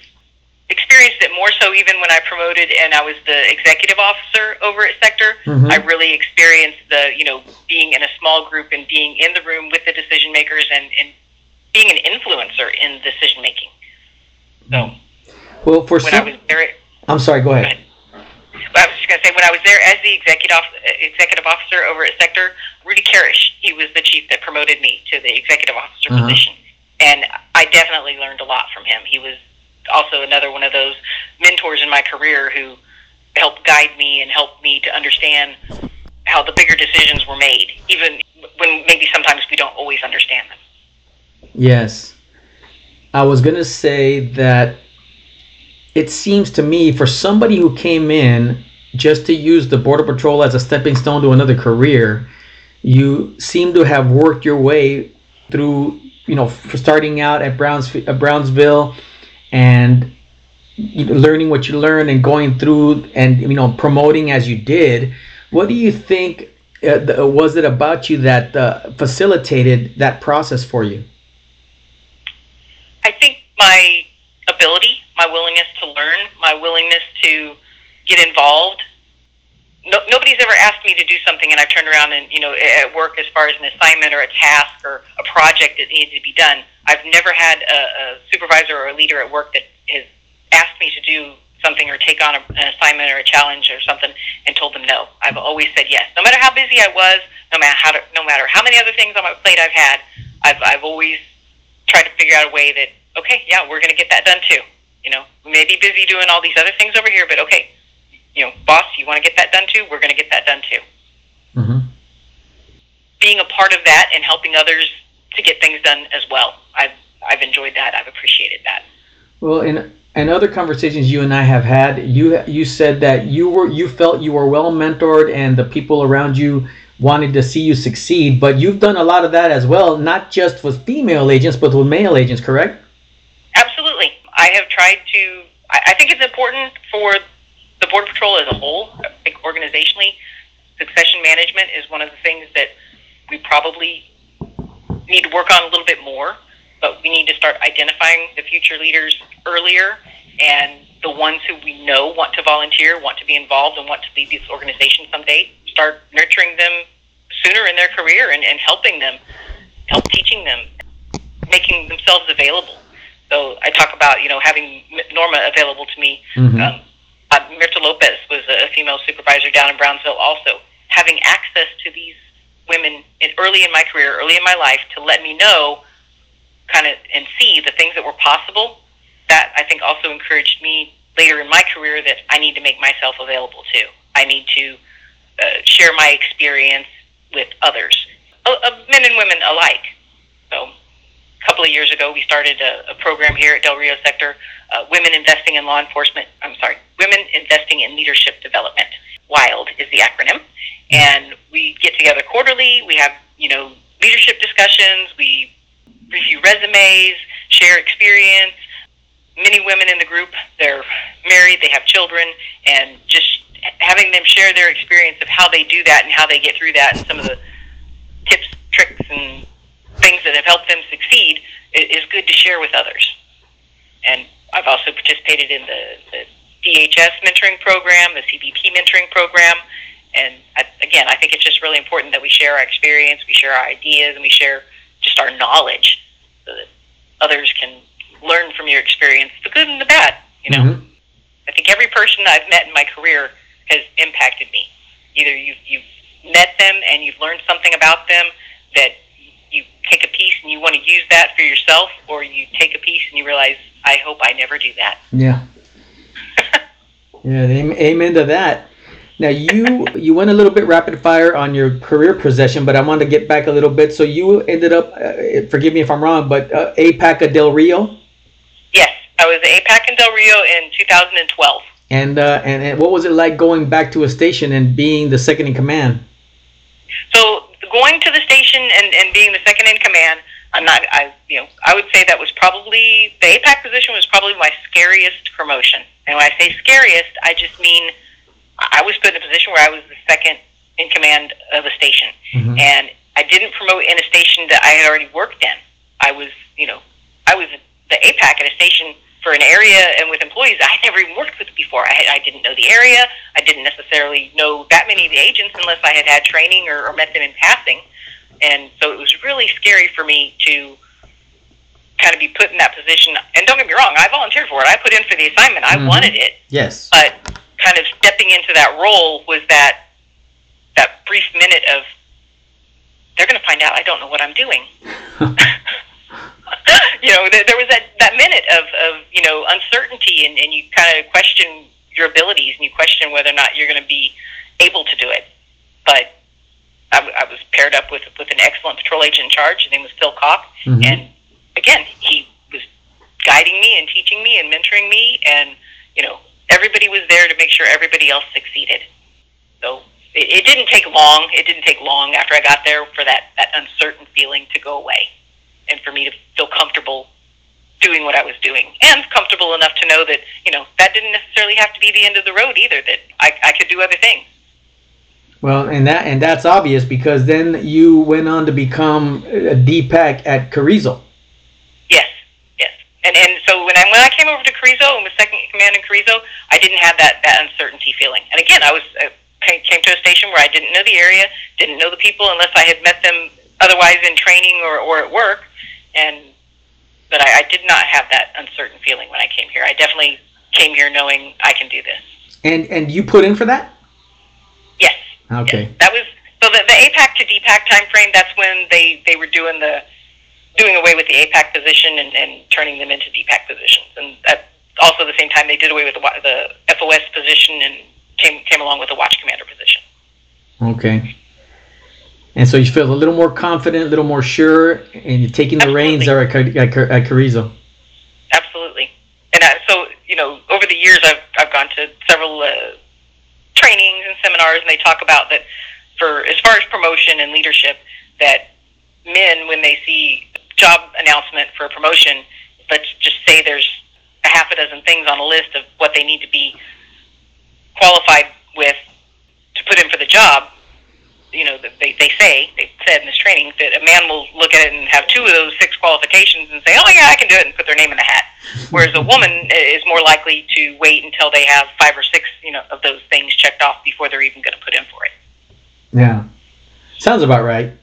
experienced it more so even when I promoted and I was the executive officer over at Sector. Mm-hmm. I really experienced the, you know, being in a small group and being in the room with the decision makers and, and being an influencer in decision making. So, well, for when some, I was there, I'm sorry. Go ahead. Well, I was just going to say when I was there as the executive executive officer over at Sector, Rudy Karisch, he was the chief that promoted me to the executive officer uh-huh. position, and I definitely learned a lot from him. He was also another one of those mentors in my career who helped guide me and helped me to understand how the bigger decisions were made, even when maybe sometimes we don't always understand them. Yes. I was going to say that it seems to me for somebody who came in just to use the Border Patrol as a stepping stone to another career, you seem to have worked your way through, you know, starting out at Browns, at Brownsville and learning what you learned and going through and you know promoting as you did what do you think uh, was it about you that uh, facilitated that process for you? I think my ability my willingness to learn my willingness to get involved no, nobody's ever asked me to do something and I've turned around and, you know, at work as far as an assignment or a task or a project that needed to be done. I've never had a, a supervisor or a leader at work that has asked me to do something or take on a, an assignment or a challenge or something and told them no. I've always said yes. No matter how busy I was, no matter how to, no matter how many other things on my plate I've had, I've I've always tried to figure out a way that okay, yeah, we're going to get that done too. You know, we may be busy doing all these other things over here, but okay, you know, boss, you want to get that done too? We're going to get that done too. Mm-hmm. Being a part of that and helping others to get things done as well. I've I've enjoyed that. I've appreciated that. Well, in in other conversations you and I have had, you you said that you were you felt you were well mentored and the people around you wanting to see you succeed. But you've done a lot of that as well, not just with female agents, but with male agents, correct? Absolutely. I have tried to. I, I think it's important for the Border Patrol as a whole. Think organizationally, succession management is one of the things that we probably need to work on a little bit more. But we need to start identifying the future leaders earlier and the ones who we know want to volunteer, want to be involved, and want to lead this organization someday. Start nurturing them sooner in their career and, and helping them, help teaching them, making themselves available. So I talk about you know having Norma available to me. Mhm. Um, uh, Mirta Lopez was a female supervisor down in Brownsville. Also having access to these women in, early in my career, early in my life, to let me know, kind of, and see the things that were possible. That I think also encouraged me later in my career that I need to make myself available too. I need to uh, share my experience with others, uh, uh, men and women alike. So a couple of years ago, we started a, a program here at Del Rio Sector, uh, Women Investing in Law Enforcement. I'm sorry, Women Investing in Leadership Development. WILD is the acronym, and we get together quarterly. We have you know leadership discussions. We review resumes, share experience. Many women in the group, they're married, they have children, and just having them share their experience of how they do that and how they get through that, and some of the tips, tricks, and things that have helped them succeed is good to share with others. And I've also participated in the, the DHS mentoring program, the CBP mentoring program. And I, again, I think it's just really important that we share our experience, we share our ideas, and we share just our knowledge so that others can learn from your experience, the good and the bad. You know, Mhm. I think every person I've met in my career has impacted me. Either you've, you've met them and you've learned something about them that you take a piece and you want to use that for yourself, or you take a piece and you realize, I hope I never do that. Yeah. Yeah, amen to that. Now you you went a little bit rapid fire on your career possession, but I wanted to get back a little bit. So you ended up, uh, forgive me if I'm wrong, but uh, APAC of Del Rio, yes, I was APAC in Del Rio in 2012. and, uh, and and what was it like going back to a station and being the second in command? So going to the station and, and being the second in command, I'm not. I you know I would say that was probably the APAC position was probably my scariest promotion. And when I say scariest, I just mean I was put in a position where I was the second in command of a station, Mhm. and I didn't promote in a station that I had already worked in. I was you know I was the APAC at a station for an area and with employees I had never even worked with before. I, I didn't know the area. I didn't necessarily know that many of the agents unless I had had training or, or met them in passing. And so it was really scary for me to kind of be put in that position. And don't get me wrong, I volunteered for it. I put in for the assignment. I Mhm. wanted it. Yes. But kind of stepping into that role was that that brief minute of they're going to find out I don't know what I'm doing. you know, there, there was that, that minute of, of, you know, uncertainty and, and you kind of question your abilities and you question whether or not you're going to be able to do it. But I, w- I was paired up with, with an excellent patrol agent in charge. His name was Phil Cock. Mhm. And again, he was guiding me and teaching me and mentoring me. And, you know, everybody was there to make sure everybody else succeeded. So it, it didn't take long. It didn't take long after I got there for that, that uncertain feeling to go away and for me to feel comfortable doing what I was doing and comfortable enough to know that, you know, that didn't necessarily have to be the end of the road either, that I, I could do other things. Well, and that and that's obvious because then you went on to become a DPAC at Carrizo. Yes, yes. And and so when I when I came over to Carrizo and was second in command in Carrizo, I didn't have that that uncertainty feeling. And again, I was uh, came came to a station where I didn't know the area, didn't know the people unless I had met them otherwise in training or or at work, and but I, I did not have that uncertain feeling when I came here. I definitely came here knowing I can do this. And and you put in for that? Yes. Okay. Yes. That was so the, the APAC to DPAC time frame. That's when they they were doing the doing away with the APAC position and, and turning them into DPAC positions. And also at also the same time, they did away with the, the FOS position and came came along with the watch commander position. Okay. And so you feel a little more confident, a little more sure, and you're taking the reins there at, at, at Carrizo. Absolutely. And I, so you know, over the years, I've I've gone to several uh, trainings and seminars, and they talk about that for as far as promotion and leadership that men, when they see job announcement for a promotion, let's just say there's a half a dozen things on a list of what they need to be qualified with to put in for the job. You know, they, they say, they said in this training that a man will look at it and have two of those six qualifications and say, oh, yeah, I can do it, and put their name in the hat. Whereas a woman is more likely to wait until they have five or six, you know, of those things checked off before they're even going to put in for it. Yeah. Sounds about right.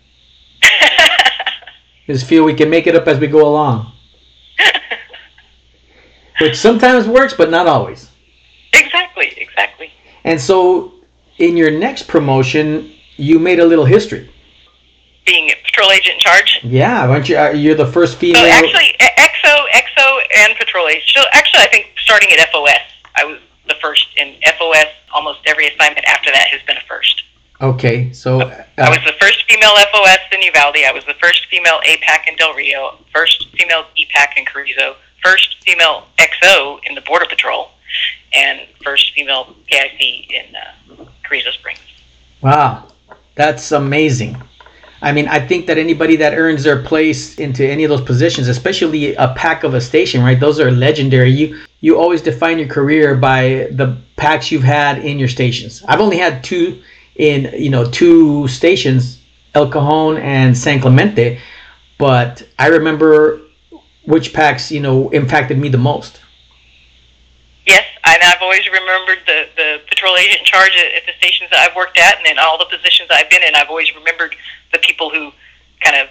Just feel we can make it up as we go along. Which sometimes works, but not always. Exactly, exactly. And so, in your next promotion, you made a little history. Being a patrol agent in charge. Yeah, aren't you? uh, You're the first female. So actually, EXO, EXO, and patrol agent. So actually, I think starting at FOS, I was the first in FOS. Almost every assignment after that has been a first. Okay, so I uh, was the first female FOS in Uvalde. I was the first female APAC in Del Rio. First female DPAC in Carrizo. First female XO in the Border Patrol, and first female PIC in uh, Carrizo Springs. wow, that's amazing. I mean, I think that anybody that earns their place into any of those positions, especially a pack of a station, right? Those are legendary. You you always define your career by the packs you've had in your stations. I've only had two in you know two stations, El Cajon and San Clemente, but I remember which packs you know impacted me the most. And I've always remembered the, the patrol agent in charge at, at the stations that I've worked at, and in all the positions I've been in. I've always remembered the people who kind of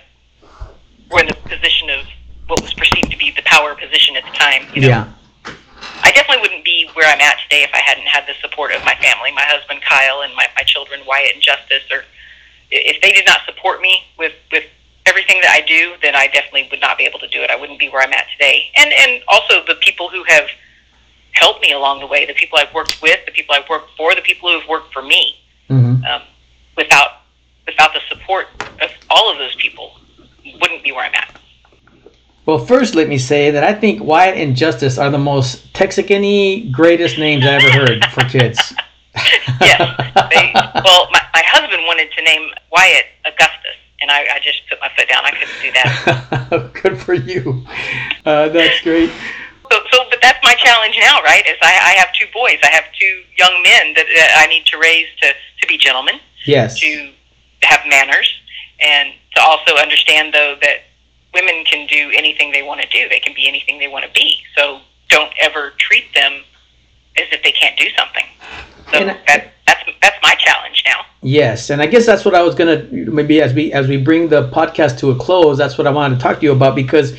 were in the position of what was perceived to be the power position at the time. You know, Yeah, I definitely wouldn't be where I'm at today if I hadn't had the support of my family, my husband Kyle, and my, my children Wyatt and Justice. Or if they did not support me with with everything that I do, then I definitely would not be able to do it. I wouldn't be where I'm at today. And and also the people who have helped me along the way, the people I've worked with, the people I've worked for, the people who have worked for me. hmm Um, without without the support of all of those people, wouldn't be where I'm at. Well, first, let me say that I think Wyatt and Justice are the most Texican greatest names I ever heard for kids. yes. They, well, my, my husband wanted to name Wyatt Augustus, and I, I just put my foot down. I couldn't do that. Good for you. Uh, that's great. So, so, but that's my challenge now, right? Is I, I have two boys. I have two young men that uh, I need to raise to, to be gentlemen, Yes. to have manners, and to also understand, though, that women can do anything they want to do. They can be anything they want to be. So don't ever treat them as if they can't do something. So And I- that, that's that's my challenge now. Yes, and I guess that's what I was gonna maybe as we as we bring the podcast to a close. That's what I wanted to talk to you about because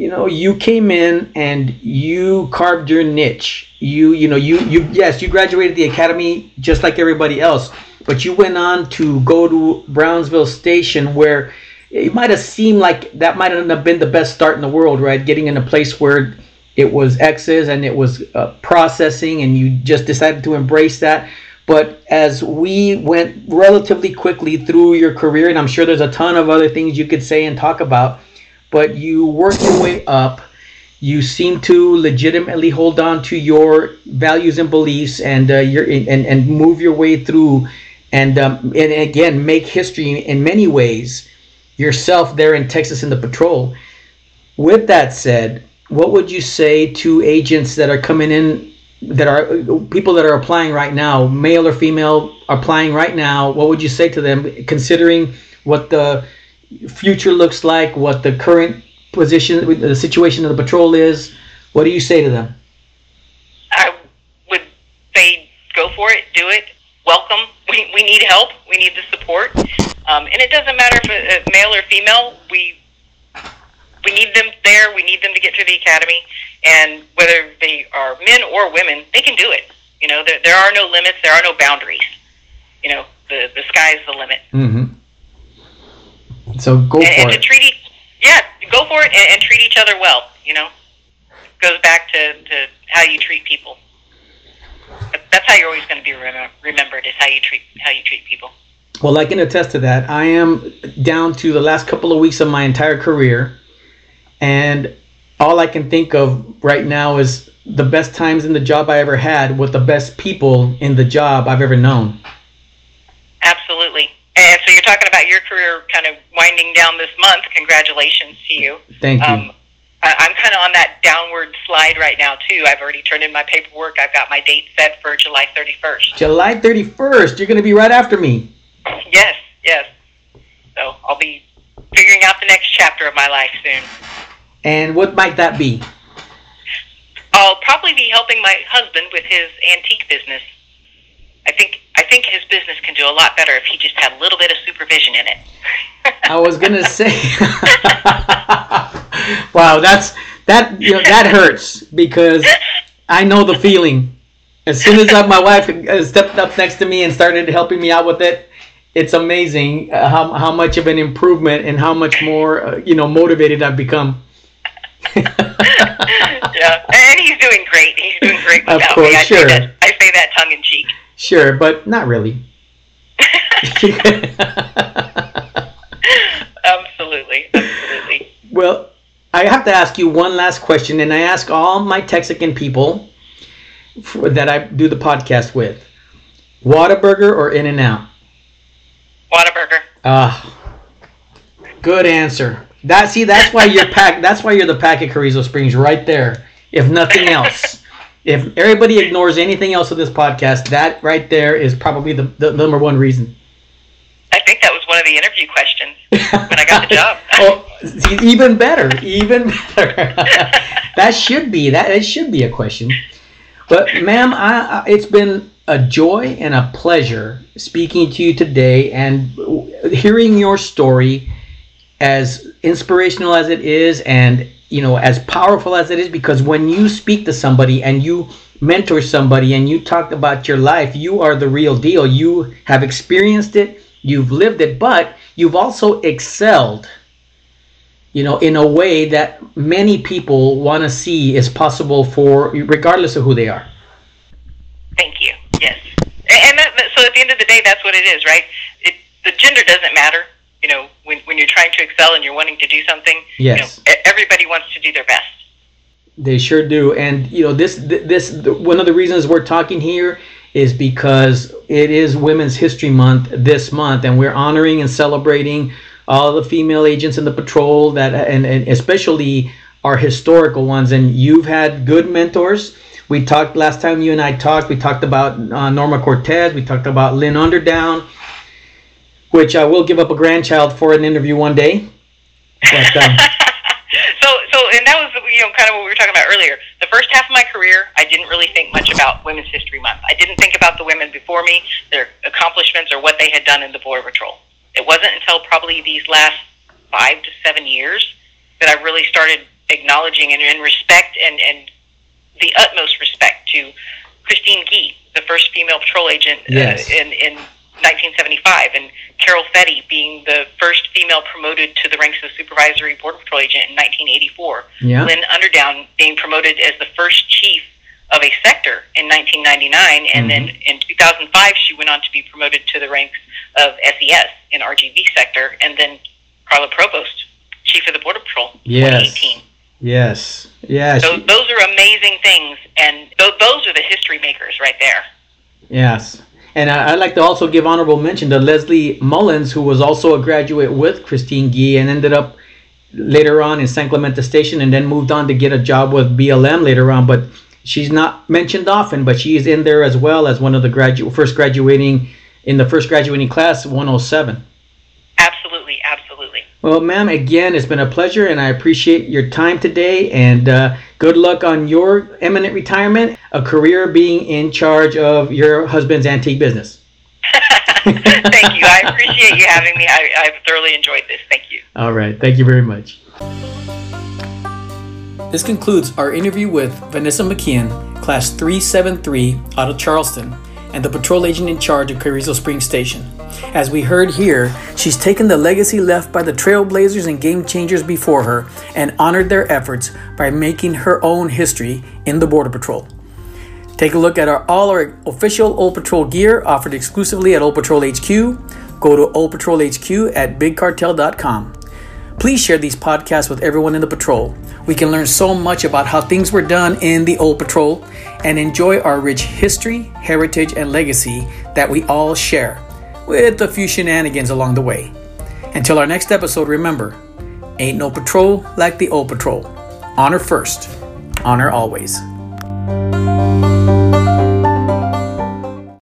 you know you came in and you carved your niche. You you know you you yes you graduated the academy just like everybody else, but you went on to go to Brownsville Station where it might have seemed like that might have been the best start in the world, right? Getting in a place where it was X's and it was uh, processing, and you just decided to embrace that. But as we went relatively quickly through your career, and I'm sure there's a ton of other things you could say and talk about, but you work your way up. You seem to legitimately hold on to your values and beliefs, and uh, your and, and move your way through, and um, and again make history in many ways yourself there in Texas in the patrol. With that said, what would you say to agents that are coming in, that are people that are applying right now, male or female, applying right now? What would you say to them, considering what the future looks like, what the current position, the situation of the patrol is? What do you say to them? I would say go for it, do it. Welcome. We, we need help. We need the support. Um, and it doesn't matter if it's male or female. We we need them there. We need them to get through the academy. And whether they are men or women, they can do it. You know, there, there are no limits. There are no boundaries. You know, the the sky is the limit. Mm-hmm. So go and, for and to it. treat each, yeah, go for it and, and treat each other well. You know, goes back to, to how you treat people. That's how you're always going to be remem- remembered is how you treat how you treat people. Well, I can attest to that. I am down to the last couple of weeks of my entire career, and all I can think of right now is the best times in the job I ever had with the best people in the job I've ever known. Absolutely, talking about your career kind of winding down this month. Congratulations to you. Thank you. Um, I, I'm kind of on that downward slide right now too. I've already turned in my paperwork. I've got my date set for July 31st. July 31st. You're going to be right after me. Yes, yes. So I'll be figuring out the next chapter of my life soon. And what might that be? I'll probably be helping my husband with his antique business. I think I think his business can do a lot better if he just had a little bit of supervision in it. I was gonna say, wow, that's that you know that hurts because I know the feeling. As soon as my wife stepped up next to me and started helping me out with it, it's amazing how how much of an improvement and how much more uh, you know motivated I've become. yeah, and he's doing great. He's doing great without of course, me. I sure. say that. I say that tongue in cheek. Sure, but not really. absolutely, absolutely. Well, I have to ask you one last question, and I ask all my Texican people for, that I do the podcast with: Whataburger or In and Out? Whataburger. Ah, uh, good answer. That see, that's why you're pack. That's why you're the pack at Carrizo Springs, right there. If nothing else, if everybody ignores anything else of this podcast, that right there is probably the, the number one reason. I think that was one of the interview questions when I got the job. oh, even better, even better. that should be that. It should be a question. But, ma'am, I, I, it's been a joy and a pleasure speaking to you today and hearing your story as inspirational as it is and you know as powerful as it is because when you speak to somebody and you mentor somebody and you talk about your life you are the real deal. You have experienced it you've lived it but you've also excelled you know in a way that many people want to see is possible for regardless of who they are. Thank you. Yes. And that, so at the end of the day that's what it is right? It, the gender doesn't matter you know, when, when you're trying to excel and you're wanting to do something, yes. You know, everybody wants to do their best. They sure do. And, you know, this, this, one of the reasons we're talking here is because it is Women's History Month this month, and we're honoring and celebrating all the female agents in the patrol that, and, and especially our historical ones. And you've had good mentors. We talked last time you and I talked. We talked about uh, Norma Cortez. We talked about Lynn Underdown which I will give up a grandchild for an interview one day. But, um, so, so, and that was you know kind of what we were talking about earlier. The first half of my career, I didn't really think much about Women's History Month. I didn't think about the women before me, their accomplishments, or what they had done in the Border Patrol. It wasn't until probably these last five to seven years that I really started acknowledging and, and respect and, and the utmost respect to Christine Gee, the first female patrol agent yes. uh, in in 1975, and Carol Fetty being the first female promoted to the ranks of supervisory border patrol agent in 1984. Yeah. Lynn Underdown being promoted as the first chief of a sector in 1999, and mm-hmm. then in 2005 she went on to be promoted to the ranks of SES in RGV sector, and then Carla Provost, chief of the border patrol, yes. 2018. Yes. Yes. So those are amazing things, and those are the history makers right there. Yes. And I, would like to also give honorable mention to Leslie Mullins, who was also a graduate with Christine Gee and ended up later on in San Clemente Station and then moved on to get a job with BLM later on. But she's not mentioned often, but she is in there as well as one of the first graduating in the first graduating class 107. Absolutely, absolutely. Well, ma'am, again, it's been a pleasure, and I appreciate your time today. And uh, good luck on your eminent retirement, a career being in charge of your husband's antique business. Thank you. I appreciate you having me. I, I've thoroughly enjoyed this. Thank you. All right. Thank you very much. This concludes our interview with Vanessa McKeon, Class 373 out of Charleston, and the patrol agent in charge of Carrizo Springs Station. As we heard here, she's taken the legacy left by the trailblazers and game changers before her and honored their efforts by making her own history in the Border Patrol. Take a look at our, all our official Old Patrol gear offered exclusively at Old Patrol HQ. Go to Old Patrol HQ at bigcartel.com. Please share these podcasts with everyone in the patrol. We can learn so much about how things were done in the Old Patrol and enjoy our rich history, heritage, and legacy that we all share. with a few shenanigans along the way. Until our next episode, remember ain't no patrol like the old patrol. Honor first, honor always.